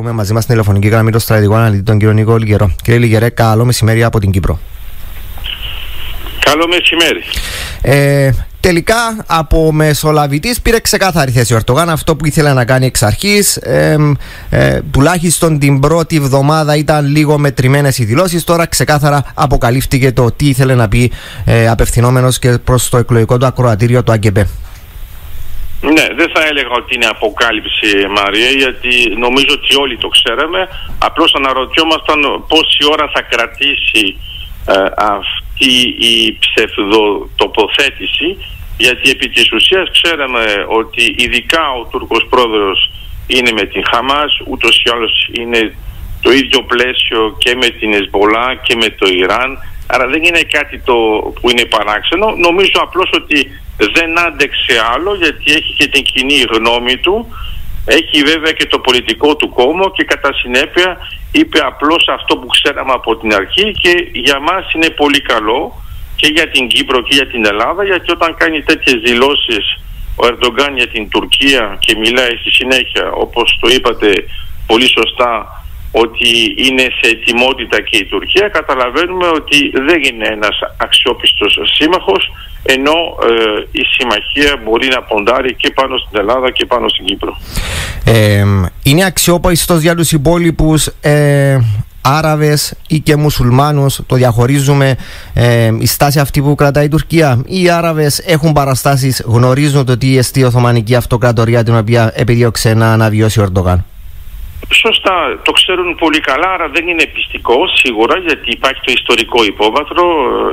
Έχουμε μαζί μας στην τηλεφωνική γραμμή τον στρατηγό αναλυτή, τον κύριο Νίκο Λιγερό. Κύριε Λιγερέ, καλό μεσημέρι από την Κύπρο. Καλό μεσημέρι. Ε, τελικά από μεσολαβητής πήρε ξεκάθαρη θέση ο Ερτογάν. Αυτό που ήθελε να κάνει εξ αρχής. Ε, ε, τουλάχιστον την πρώτη εβδομάδα ήταν λίγο μετρημένες οι δηλώσεις. Τώρα ξεκάθαρα αποκαλύφθηκε το τι ήθελε να πει ε, απευθυνόμενος και προς το εκλογικό του ακροατήριο του ΑΚΕΠΕ. Ναι, δεν θα έλεγα ότι είναι αποκάλυψη Μαρία, γιατί νομίζω ότι όλοι το ξέραμε. Απλώς αναρωτιόμασταν πόση ώρα θα κρατήσει ε, αυτή η ψευδοτοποθέτηση, γιατί επί της ουσίας ξέραμε ότι ειδικά ο Τούρκος πρόεδρος είναι με την Χαμάς, ούτως ή άλλως είναι το ίδιο πλαίσιο και με την Εσβολά και με το Ιράν. Άρα δεν είναι κάτι το που είναι παράξενο. Νομίζω απλώς ότι δεν άντεξε άλλο γιατί έχει και την κοινή γνώμη του έχει βέβαια και το πολιτικό του κόμμα και κατά συνέπεια είπε απλώς αυτό που ξέραμε από την αρχή και για μας είναι πολύ καλό και για την Κύπρο και για την Ελλάδα γιατί όταν κάνει τέτοιες δηλώσεις ο Ερντογκάν για την Τουρκία και μιλάει στη συνέχεια όπως το είπατε πολύ σωστά ότι είναι σε ετοιμότητα και η Τουρκία καταλαβαίνουμε ότι δεν είναι ένας αξιόπιστος σύμμαχος ενώ ε, η συμμαχία μπορεί να ποντάρει και πάνω στην Ελλάδα και πάνω στην Κύπρο. Ε, είναι αξιόπιστος για τους υπόλοιπους ε, Άραβες ή και μουσουλμάνους; Το διαχωρίζουμε ε, η στάση αυτή που κρατάει η Τουρκία ή οι Άραβες έχουν παραστάσεις γνωρίζουν το τι εστί η Οθωμανική Αυτοκρατορία την οποία επιδίωξε να αναβιώσει ο Ερντογάν Σωστά, το ξέρουν πολύ καλά, άρα δεν είναι πιστικό σίγουρα γιατί υπάρχει το ιστορικό υπόβαθρο.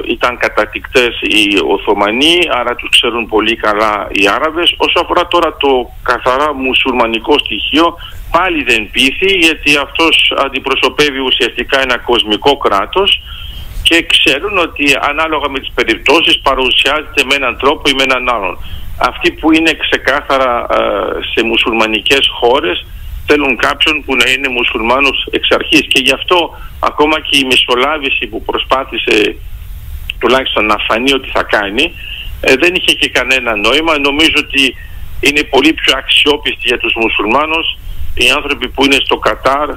Ε, ήταν κατατικτές οι Οθωμανοί, άρα τους ξέρουν πολύ καλά οι Άραβες. Όσο αφορά τώρα το καθαρά μουσουλμανικό στοιχείο, πάλι δεν πείθει γιατί αυτός αντιπροσωπεύει ουσιαστικά ένα κοσμικό κράτος και ξέρουν ότι ανάλογα με τις περιπτώσεις παρουσιάζεται με έναν τρόπο ή με έναν άλλον. Αυτοί που είναι ξεκάθαρα ε, σε μουσουλμανικές χώρες θέλουν κάποιον που να είναι μουσουλμάνος εξ αρχής και γι' αυτό ακόμα και η μεσολάβηση που προσπάθησε τουλάχιστον να φανεί ότι θα κάνει ε, δεν είχε και κανένα νόημα νομίζω ότι είναι πολύ πιο αξιόπιστη για τους μουσουλμάνους οι άνθρωποι που είναι στο Κατάρ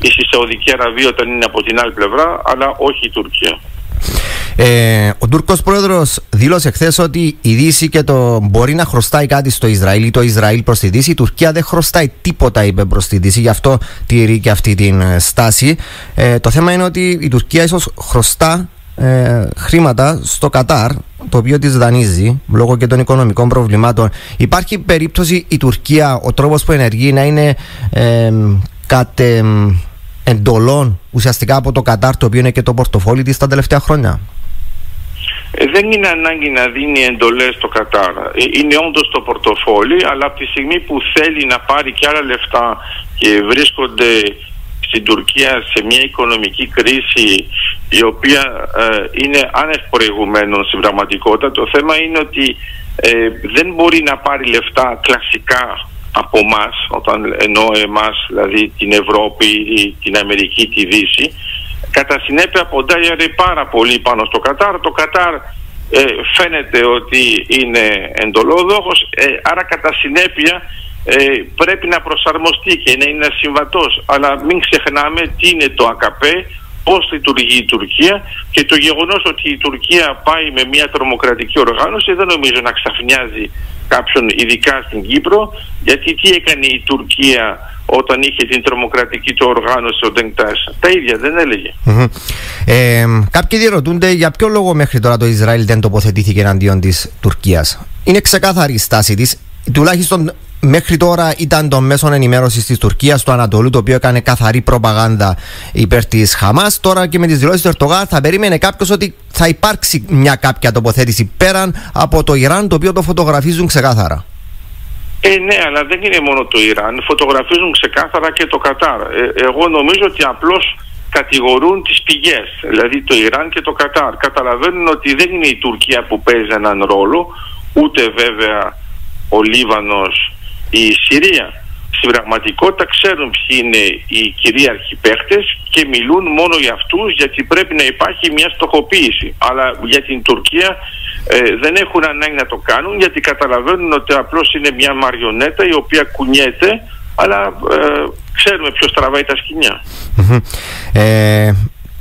ή στη Σαουδική Αραβία όταν είναι από την άλλη πλευρά αλλά όχι η Τουρκία. Ε, ο Τούρκος πρόεδρος δήλωσε χθες ότι η Δύση και το μπορεί να χρωστάει κάτι στο Ισραήλ ή το Ισραήλ προς τη Δύση. Η Τουρκία δεν χρωστάει τίποτα είπε προς τη Δύση, γι' αυτό τηρεί και αυτή την ε, στάση. Ε, το θέμα είναι ότι η Τουρκία ίσως χρωστά ε, χρήματα στο Κατάρ, το οποίο της δανείζει λόγω και των οικονομικών προβλημάτων. Υπάρχει περίπτωση η Τουρκία, ο τρόπος που ενεργεί να είναι ε, κατε εντολών ουσιαστικά από το Κατάρ, το οποίο είναι και το πορτοφόλι της τα τελευταία χρόνια. Ε, δεν είναι ανάγκη να δίνει εντολές στο Κατάρ. Ε, είναι όντως το πορτοφόλι, αλλά από τη στιγμή που θέλει να πάρει και άλλα λεφτά και βρίσκονται στην Τουρκία σε μια οικονομική κρίση η οποία ε, είναι άνευ προηγουμένων στην πραγματικότητα, το θέμα είναι ότι δεν μπορεί να πάρει λεφτά κλασικά από εμάς, όταν εννοώ εμάς, δηλαδή την Ευρώπη, την Αμερική, τη Δύση, κατά συνέπεια ποντάει πάρα πολύ πάνω στο Κατάρ. Το Κατάρ ε, φαίνεται ότι είναι εντολόδοχος, ε, άρα κατά συνέπεια ε, πρέπει να προσαρμοστεί και να είναι συμβατός. Αλλά μην ξεχνάμε τι είναι το ΑΚΠ, πώς λειτουργεί η Τουρκία και το γεγονός ότι η Τουρκία πάει με μια τρομοκρατική οργάνωση δεν νομίζω να ξαφνιάζει κάποιον ειδικά στην Κύπρο γιατί τι έκανε η Τουρκία όταν είχε την τρομοκρατική του οργάνωση ο Ντεγκτάς. Τα ίδια δεν ελεγε Ε, κάποιοι διερωτούνται για ποιο λόγο μέχρι τώρα το Ισραήλ δεν τοποθετήθηκε εναντίον της Τουρκίας. Είναι ξεκάθαρη η στάση της. Τουλάχιστον Μέχρι τώρα ήταν το μέσο ενημέρωσης της Τουρκίας του Ανατολού, το οποίο έκανε καθαρή προπαγάνδα υπέρ της Χαμάς. Τώρα και με τις δηλώσεις του Ερτογά θα περίμενε κάποιος ότι θα υπάρξει μια κάποια τοποθέτηση πέραν από το Ιράν, το οποίο το φωτογραφίζουν ξεκάθαρα. Ε, ναι, αλλά δεν είναι μόνο το Ιράν. Φωτογραφίζουν ξεκάθαρα και το Κατάρ. Ε, εγώ νομίζω ότι απλώς κατηγορούν τις πηγές, δηλαδή το Ιράν και το Κατάρ. Καταλαβαίνουν ότι δεν είναι η Τουρκία που παίζει έναν ρόλο, ούτε βέβαια ο Λίβανος η Συρία. Στην πραγματικότητα ξέρουν ποιοι είναι οι κυρίαρχοι παίχτες και μιλούν μόνο για αυτούς γιατί πρέπει να υπάρχει μια στοχοποίηση. Αλλά για την Τουρκία ε, δεν έχουν ανάγκη να το κάνουν γιατί καταλαβαίνουν ότι απλώς είναι μια μαριονέτα η οποία κουνιέται αλλά ε, ξέρουμε ποιος τραβάει τα σκηνιά. Ε,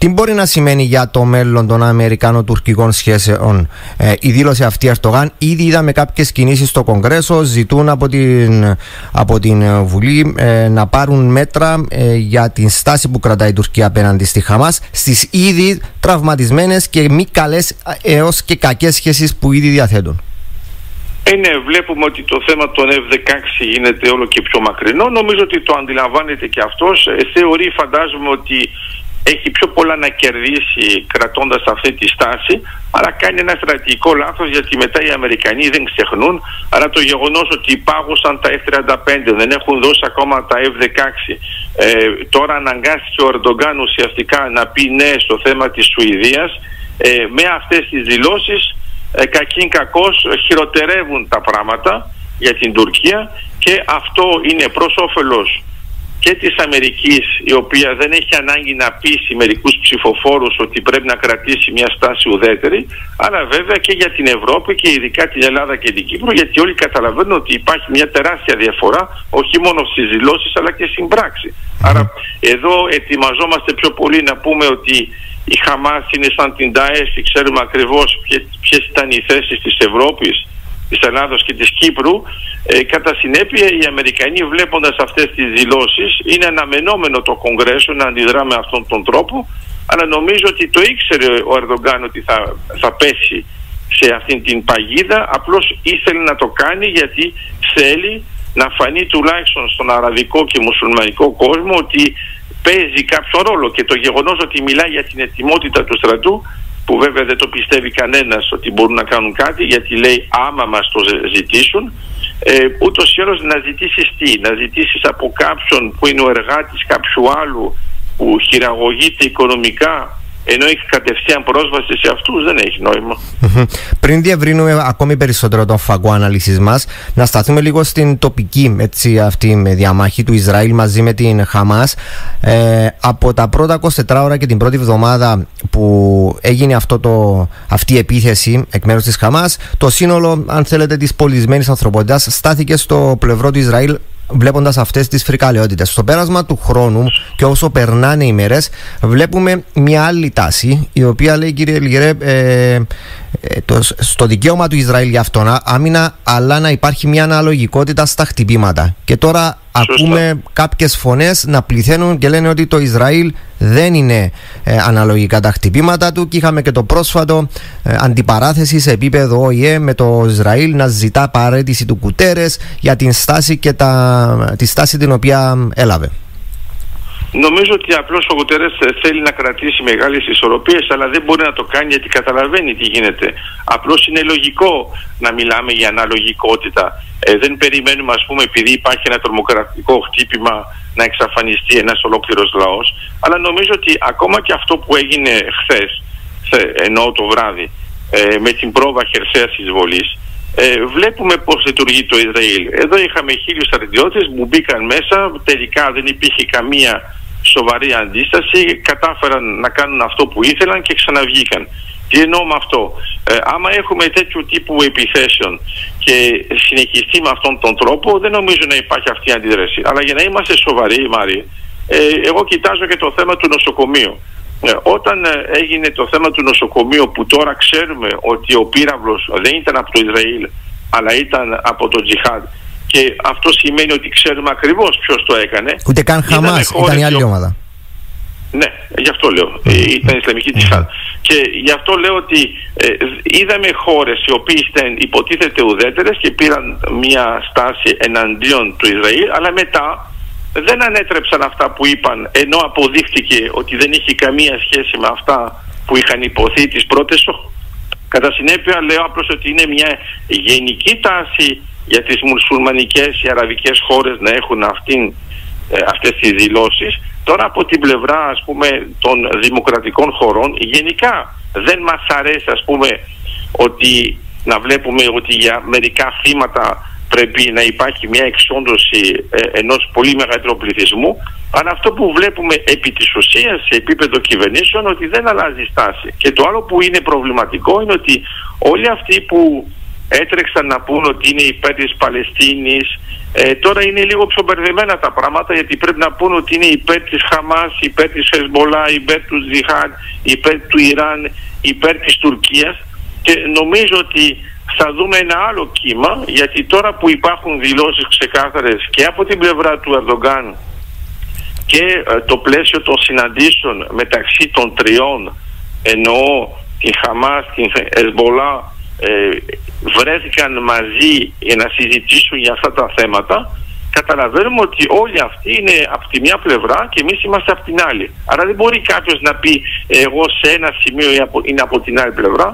τι μπορεί να σημαίνει για το μέλλον των Αμερικάνο-Τουρκικών σχέσεων; Ε, η δήλωση αυτή Ερτογάν. Ήδη είδαμε κάποιες κινήσεις στο Κογκρέσο, ζητούν από την, από την Βουλή ε, να πάρουν μέτρα ε, για την στάση που κρατάει η Τουρκία απέναντι στη Χαμάς στις ήδη τραυματισμένες και μη καλές έως και κακές σχέσεις που ήδη διαθέτουν. Ε, ναι, βλέπουμε ότι το θέμα των F-16 γίνεται όλο και πιο μακρινό. Νομίζω ότι το αντιλαμβάνεται και αυτός. Ε, θεωρεί, φαντάζομαι, ότι έχει πιο πολλά να κερδίσει κρατώντας αυτή τη στάση αλλά κάνει ένα στρατηγικό λάθος γιατί μετά οι Αμερικανοί δεν ξεχνούν. Αλλά το γεγονός ότι υπάγουσαν τα F-35 δεν έχουν δώσει ακόμα τα F-16 ε, τώρα αναγκάστηκε ο Ερντογκάν ουσιαστικά να πει ναι στο θέμα της Σουηδίας ε, με αυτές τις δηλώσεις ε, κακήν κακώς χειροτερεύουν τα πράγματα για την Τουρκία και αυτό είναι προς όφελος και της Αμερικής η οποία δεν έχει ανάγκη να πείσει μερικούς ψηφοφόρους ότι πρέπει να κρατήσει μια στάση ουδέτερη αλλά βέβαια και για την Ευρώπη και ειδικά την Ελλάδα και την Κύπρο γιατί όλοι καταλαβαίνουν ότι υπάρχει μια τεράστια διαφορά όχι μόνο στις δηλώσεις αλλά και στην πράξη. Άρα εδώ ετοιμαζόμαστε πιο πολύ να πούμε ότι η Χαμάς είναι σαν την ΤΑΕΣ ξέρουμε ακριβώς ποιες ήταν οι θέσεις της Ευρώπης της Ελλάδος και της Κύπρου ε, κατά συνέπεια οι Αμερικανοί βλέποντας αυτές τις δηλώσεις είναι αναμενόμενο το Κογκρέσο να αντιδρά με αυτόν τον τρόπο αλλά νομίζω ότι το ήξερε ο Ερδογκάν ότι θα, θα πέσει σε αυτήν την παγίδα απλώς ήθελε να το κάνει γιατί θέλει να φανεί τουλάχιστον στον αραβικό και μουσουλμανικό κόσμο ότι παίζει κάποιο ρόλο και το γεγονός ότι μιλάει για την ετοιμότητα του στρατού που βέβαια δεν το πιστεύει κανένας ότι μπορούν να κάνουν κάτι γιατί λέει άμα μας το ζητήσουν ε, ούτως ή άλλως να ζητήσεις τι, να ζητήσεις από κάποιον που είναι ο εργάτης κάποιου άλλου που χειραγωγείται οικονομικά ενώ έχει κατευθείαν πρόσβαση σε αυτούς, δεν έχει νόημα. Πριν διευρύνουμε ακόμη περισσότερο τον φαγκό αναλύση μας, να σταθούμε λίγο στην τοπική έτσι, αυτή με διαμάχη του Ισραήλ μαζί με την Χαμάς. Ε, από τα πρώτα 24 ώρα και την πρώτη εβδομάδα που έγινε αυτό το, αυτή η επίθεση εκ μέρους της Χαμάς, το σύνολο, αν θέλετε, της πολιτισμένης ανθρωπότητας στάθηκε στο πλευρό του Ισραήλ βλέποντας αυτές τις φρικαλαιότητες. Στο πέρασμα του χρόνου και όσο περνάνε οι μέρες, βλέπουμε μια άλλη τάση, η οποία λέει, κύριε Λιγερέ, ε, ε, το, στο δικαίωμα του Ισραήλ για αυτόν άμυνα, αλλά να υπάρχει μια αναλογικότητα στα χτυπήματα. Και τώρα ακούμε κάποιες φωνές να πληθαίνουν και λένε ότι το Ισραήλ δεν είναι ε, αναλογικά τα χτυπήματα του και είχαμε και το πρόσφατο ε, αντιπαράθεση σε επίπεδο ΟΗΕ με το Ισραήλ να ζητά παρέτηση του Κουτέρες για την στάση και τα, τη στάση την οποία έλαβε. Νομίζω ότι απλώς ο Γουτερέ θέλει να κρατήσει μεγάλες ισορροπίες, αλλά δεν μπορεί να το κάνει γιατί καταλαβαίνει τι γίνεται. Απλώς είναι λογικό να μιλάμε για αναλογικότητα. Ε, δεν περιμένουμε, ας πούμε, επειδή υπάρχει ένα τρομοκρατικό χτύπημα να εξαφανιστεί ένας ολόκληρος λαός. Αλλά νομίζω ότι ακόμα και αυτό που έγινε χθες, εννοώ το βράδυ, ε, με την πρόβα χερσαία εισβολή, ε, βλέπουμε πώς λειτουργεί το Ισραήλ. Εδώ είχαμε χίλιους στρατιώτες που μπήκαν μέσα, τελικά δεν υπήρχε καμία σοβαρή αντίσταση, κατάφεραν να κάνουν αυτό που ήθελαν και ξαναβγήκαν. Τι εννοώ με αυτό; Ε, άμα έχουμε τέτοιου τύπου επιθέσεων και συνεχιστεί με αυτόν τον τρόπο, δεν νομίζω να υπάρχει αυτή η αντίδραση. Αλλά για να είμαστε σοβαροί, Μάρι, ε, εγώ κοιτάζω και το θέμα του νοσοκομείου. Ε, όταν ε, έγινε το θέμα του νοσοκομείου που τώρα ξέρουμε ότι ο πύραυλος δεν ήταν από το Ισραήλ αλλά ήταν από το Τζιχάντ και αυτό σημαίνει ότι ξέρουμε ακριβώς ποιος το έκανε. Ούτε καν Χαμάς, ήταν η άλλη ομάδα. Ναι, γι' αυτό λέω. Mm. Ήταν Ισλαμική mm. Και γι' αυτό λέω ότι ε, είδαμε χώρες οι οποίες ήταν υποτίθεται ουδέτερες και πήραν μια στάση εναντίον του Ισραήλ, αλλά μετά δεν ανέτρεψαν αυτά που είπαν, ενώ αποδείχτηκε ότι δεν είχε καμία σχέση με αυτά που είχαν υποθεί τις πρώτες Κατά συνέπεια λέω απλώς ότι είναι μια γενική τάση για τις μουσουλμανικές ή αραβικές χώρες να έχουν αυτήν, ε, αυτές τις δηλώσεις. Τώρα από την πλευρά ας πούμε των δημοκρατικών χωρών γενικά δεν μας αρέσει ας πούμε ότι να βλέπουμε ότι για μερικά θύματα πρέπει να υπάρχει μια εξόντωση ε, ενός πολύ μεγαλύτερου πληθυσμού. Αλλά αυτό που βλέπουμε επί της ουσίας σε επίπεδο κυβερνήσεων ότι δεν αλλάζει στάση. Και το άλλο που είναι προβληματικό είναι ότι όλοι αυτοί που έτρεξαν να πούν ότι είναι υπέρ της Παλαιστίνης. Ε, τώρα είναι λίγο πιο μπερδεμένα τα πράγματα γιατί πρέπει να πούνε ότι είναι υπέρ της Χαμάς, υπέρ της Χεσμολά, υπέρ τους Ζιχάν, υπέρ του Ιράν, υπέρ της Τουρκίας. Και νομίζω ότι θα δούμε ένα άλλο κύμα γιατί τώρα που υπάρχουν δηλώσεις ξεκάθαρες και από την πλευρά του Ερδογκάν και ε, το πλαίσιο των συναντήσεων μεταξύ των τριών εννοώ την Χαμάς, την Εσμπολά ε, βρέθηκαν μαζί για να συζητήσουν για αυτά τα θέματα καταλαβαίνουμε ότι όλοι αυτοί είναι από τη μια πλευρά και εμείς είμαστε από την άλλη. Άρα δεν μπορεί κάποιος να πει εγώ σε ένα σημείο είναι από την άλλη πλευρά.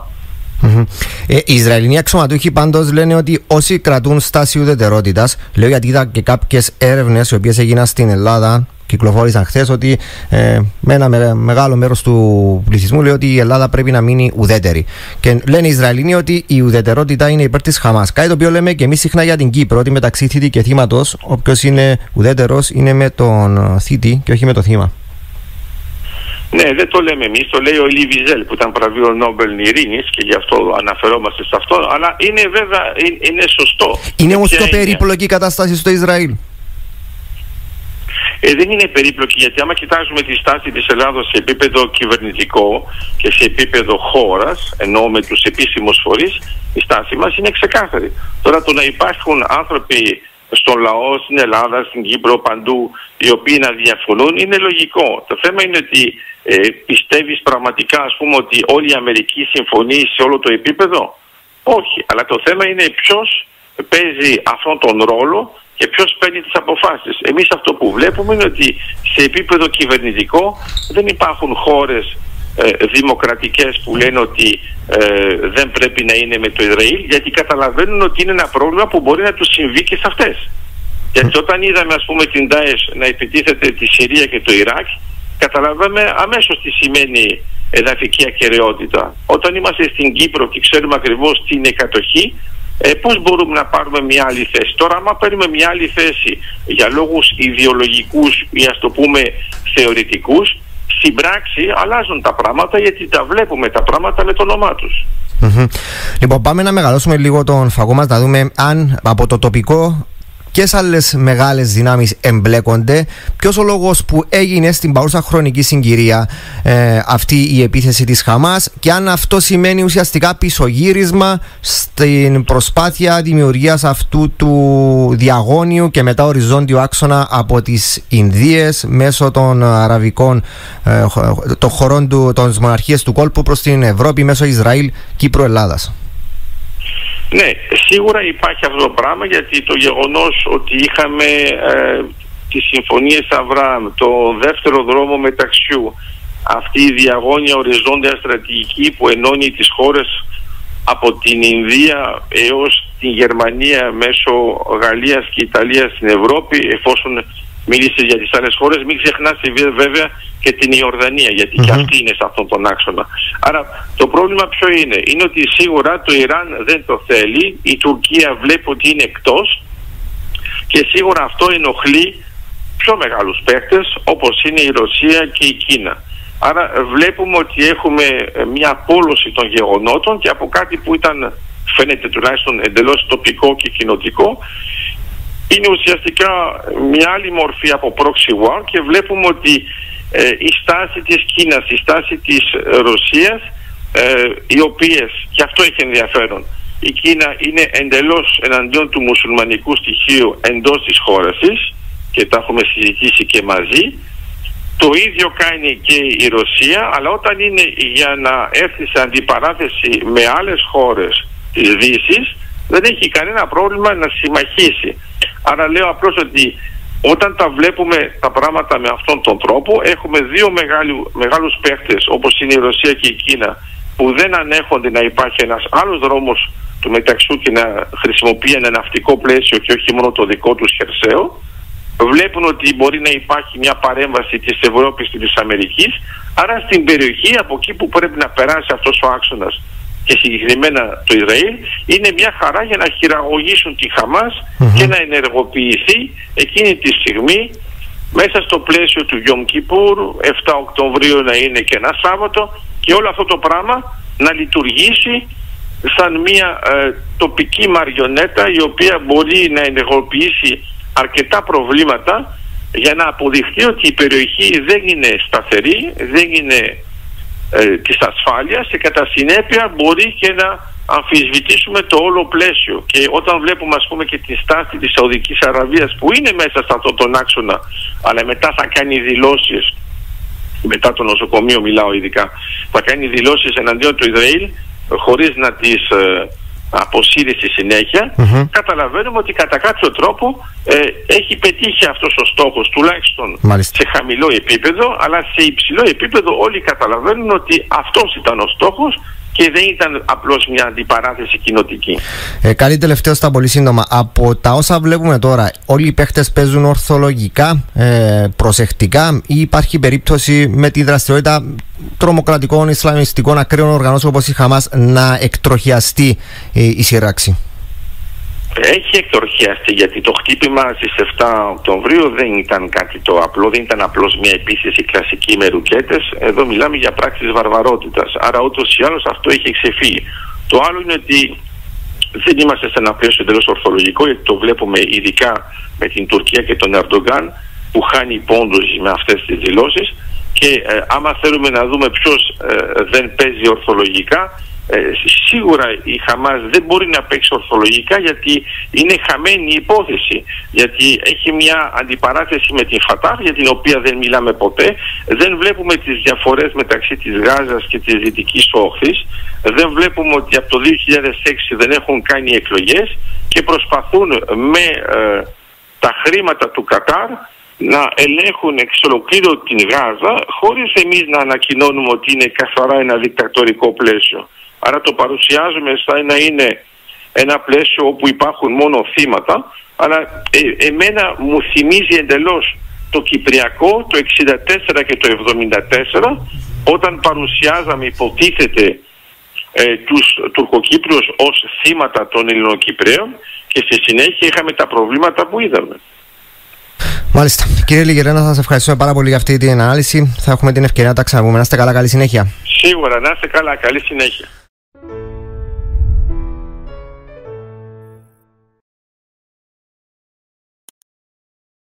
Ε, οι Ισραηλινοί αξιωματούχοι πάντως λένε ότι όσοι κρατούν στάση ουδετερότητας, λέω γιατί είδα και κάποιες έρευνες οι οποίες έγιναν στην Ελλάδα κυκλοφόρησαν χθες ότι ε, με ένα μεγάλο μέρος του πληθυσμού λέει ότι η Ελλάδα πρέπει να μείνει ουδέτερη. Και λένε οι Ισραηλοί ότι η ουδετερότητα είναι υπέρ της Χαμάς. Κάτι το οποίο λέμε και εμείς συχνά για την Κύπρο, ότι μεταξύ θήτη και θύματος, όποιος είναι ουδέτερος είναι με τον θήτη και όχι με το θύμα. Ναι, δεν το λέμε εμείς, το λέει ο Ελί Βιζέλ που ήταν βραβείο Νόμπελ Ειρήνης και γι' αυτό αναφερόμαστε σε αυτό. Αλλά είναι βέβαια είναι, σωστό. Είναι όμως πιο περίπλοκη η κατάσταση στο Ισραήλ. Ε, δεν είναι περίπλοκη γιατί άμα κοιτάζουμε τη στάση της Ελλάδος σε επίπεδο κυβερνητικό και σε επίπεδο χώρας, ενώ με τους επίσημους φορείς, η στάση μας είναι ξεκάθαρη. Τώρα το να υπάρχουν άνθρωποι στον λαό, στην Ελλάδα, στην Κύπρο, παντού, οι οποίοι να διαφωνούν, είναι λογικό. Το θέμα είναι ότι ε, πιστεύεις πραγματικά, ας πούμε, ότι όλη η Αμερική συμφωνεί σε όλο το επίπεδο; Όχι, αλλά το θέμα είναι ποιος παίζει αυτόν τον ρόλο και ποιος παίρνει τις αποφάσεις. Εμείς αυτό που βλέπουμε είναι ότι σε επίπεδο κυβερνητικό δεν υπάρχουν χώρες ε, δημοκρατικές που λένε ότι ε, δεν πρέπει να είναι με το Ισραήλ γιατί καταλαβαίνουν ότι είναι ένα πρόβλημα που μπορεί να τους συμβεί και σε αυτές. Γιατί όταν είδαμε ας πούμε την ΤΑΕΣ να επιτίθεται τη Συρία και το Ιράκ καταλαβαίνουμε αμέσως τι σημαίνει εδαφική ακαιρεότητα. Όταν είμαστε στην Κύπρο και ξέρουμε ακριβώς τι είναι κατοχή ε, πώς μπορούμε να πάρουμε μια άλλη θέση; Τώρα άμα παίρνουμε μια άλλη θέση για λόγους ιδεολογικούς ή ας το πούμε θεωρητικούς, στην πράξη αλλάζουν τα πράγματα γιατί τα βλέπουμε τα πράγματα με το όνομά τους. Λοιπόν, πάμε να μεγαλώσουμε λίγο τον φαγό μας, να δούμε αν από το τοπικό ποιες άλλες μεγάλες δυνάμεις εμπλέκονται, ποιος ο λόγος που έγινε στην παρούσα χρονική συγκυρία ε, αυτή η επίθεση της Χαμάς και αν αυτό σημαίνει ουσιαστικά πισωγύρισμα στην προσπάθεια δημιουργίας αυτού του διαγώνιου και μετά οριζόντιου άξονα από τις Ινδίες μέσω των αραβικών ε, των χωρών του, των μοναρχίες του κόλπου προς την Ευρώπη μέσω Ισραήλ, Κύπρο, Ελλάδας. Ναι, σίγουρα υπάρχει αυτό το πράγμα γιατί το γεγονός ότι είχαμε ε, τις συμφωνίες Αβραάμ, το δεύτερο δρόμο μεταξιού, αυτή η διαγώνια οριζόντια στρατηγική που ενώνει τις χώρες από την Ινδία έως την Γερμανία μέσω Γαλλίας και Ιταλίας στην Ευρώπη εφόσον μίλησε για τις άλλες χώρες. Μην ξεχνάς βέβαια και την Ιορδανία και αυτή είναι σε αυτόν τον άξονα. Άρα το πρόβλημα ποιο είναι; Είναι ότι σίγουρα το Ιράν δεν το θέλει. Η Τουρκία βλέπει ότι είναι εκτός. Και σίγουρα αυτό ενοχλεί πιο μεγάλους παίκτες όπως είναι η Ρωσία και η Κίνα. Άρα βλέπουμε ότι έχουμε μια πόλωση των γεγονότων και από κάτι που ήταν φαίνεται τουλάχιστον εντελώς τοπικό και κοινοτικό είναι ουσιαστικά μια άλλη μορφή από proxy war και βλέπουμε ότι ε, η στάση της Κίνας, η στάση της Ρωσίας ε, οι οποίες, και αυτό έχει ενδιαφέρον η Κίνα είναι εντελώς εναντίον του μουσουλμανικού στοιχείου εντός της χώρας της και τα έχουμε συζητήσει και μαζί. Το ίδιο κάνει και η Ρωσία αλλά όταν είναι για να έρθει σε αντιπαράθεση με άλλες χώρες της Δύσης δεν έχει κανένα πρόβλημα να συμμαχίσει Άρα λέω απλώς ότι όταν τα βλέπουμε τα πράγματα με αυτόν τον τρόπο έχουμε δύο μεγάλου, μεγάλους παίχτες όπως είναι η Ρωσία και η Κίνα που δεν ανέχονται να υπάρχει ένας άλλος δρόμος του μεταξύ και να χρησιμοποιεί ένα ναυτικό πλαίσιο και όχι μόνο το δικό τους χερσαίο. Βλέπουν ότι μπορεί να υπάρχει μια παρέμβαση της Ευρώπης και της Αμερικής. Άρα στην περιοχή από εκεί που πρέπει να περάσει αυτός ο άξονας και συγκεκριμένα το Ισραήλ είναι μια χαρά για να χειραγωγήσουν τη χαμας και να ενεργοποιηθεί εκείνη τη στιγμή μέσα στο πλαίσιο του Γιομ Κιπούρ 7 Οκτωβρίου να είναι και ένα Σάββατο και όλο αυτό το πράγμα να λειτουργήσει σαν μια ε, τοπική μαριονέτα η οποία μπορεί να ενεργοποιήσει αρκετά προβλήματα για να αποδειχθεί ότι η περιοχή δεν είναι σταθερή, δεν είναι ε, της ασφάλειας και κατά συνέπεια μπορεί και να αμφισβητήσουμε το όλο πλαίσιο. Και όταν βλέπουμε ας πούμε και τη στάση της Σαουδικής Αραβίας που είναι μέσα σε αυτόν τον άξονα αλλά μετά θα κάνει δηλώσεις μετά το νοσοκομείο μιλάω ειδικά θα κάνει δηλώσεις εναντίον του Ισραήλ χωρίς να τις ε, αποσύρει στη συνεχεια καταλαβαίνουμε ότι κατά κάποιο τρόπο ε, έχει πετύχει αυτός ο στόχος τουλάχιστον σε χαμηλό επίπεδο αλλά σε υψηλό επίπεδο όλοι καταλαβαίνουν ότι αυτός ήταν ο στόχος και δεν ήταν απλώς μια αντιπαράθεση κοινοτική. Ε, καλή τελευταίο στα πολύ σύντομα. Από τα όσα βλέπουμε τώρα, όλοι οι παίχτες παίζουν ορθολογικά, ε, προσεκτικά, ή υπάρχει περίπτωση με τη δραστηριότητα τρομοκρατικών Ισλαμιστικών ακραίων οργανώσεων όπως η Χαμάς να εκτροχιαστεί ε, η σύραξη. Έχει εκτορχιαστεί γιατί το χτύπημα στις 7 Οκτωβρίου δεν ήταν κάτι το απλό, δεν ήταν απλώς μια επίθεση κλασική με ρουκέτες. Εδώ μιλάμε για πράξεις βαρβαρότητας. Άρα ούτως ή άλλως αυτό έχει ξεφύγει. Το άλλο είναι ότι δεν είμαστε σε ένα πλαίσιο εντελώς ορθολογικό γιατί το βλέπουμε ειδικά με την Τουρκία και τον Ερντογκάν που χάνει πόντους με αυτές τις δηλώσεις και ε, άμα θέλουμε να δούμε ποιος ε, δεν παίζει ορθολογικά ε, σίγουρα η Χαμάς δεν μπορεί να παίξει ορθολογικά γιατί είναι χαμένη η υπόθεση. Γιατί έχει μια αντιπαράθεση με την Φατάχ για την οποία δεν μιλάμε ποτέ. Δεν βλέπουμε τις διαφορές μεταξύ της Γάζας και της Δυτικής Όχθης. Δεν βλέπουμε ότι από το 2006 δεν έχουν κάνει εκλογές και προσπαθούν με ε, τα χρήματα του Κατάρ να ελέγχουν εξ ολοκλήρου την Γάζα χωρίς εμείς να ανακοινώνουμε ότι είναι καθαρά ένα δικτατορικό πλαίσιο. Άρα το παρουσιάζουμε σαν να είναι ένα πλαίσιο όπου υπάρχουν μόνο θύματα αλλά ε, εμένα μου θυμίζει εντελώς το Κυπριακό το 64 και το 74 όταν παρουσιάζαμε υποτίθεται ε, τους Τουρκοκύπριους ως θύματα των Ελληνοκυπρέων και στη συνέχεια είχαμε τα προβλήματα που είδαμε. Μάλιστα. Κύριε Λιγερένα, θα σας ευχαριστούμε πάρα πολύ για αυτή την ανάλυση. Θα έχουμε την ευκαιρία να τα ξαναπούμε. Να είστε καλά, καλή συνέχεια. Σίγουρα, να είστε καλά, καλή συνέχεια.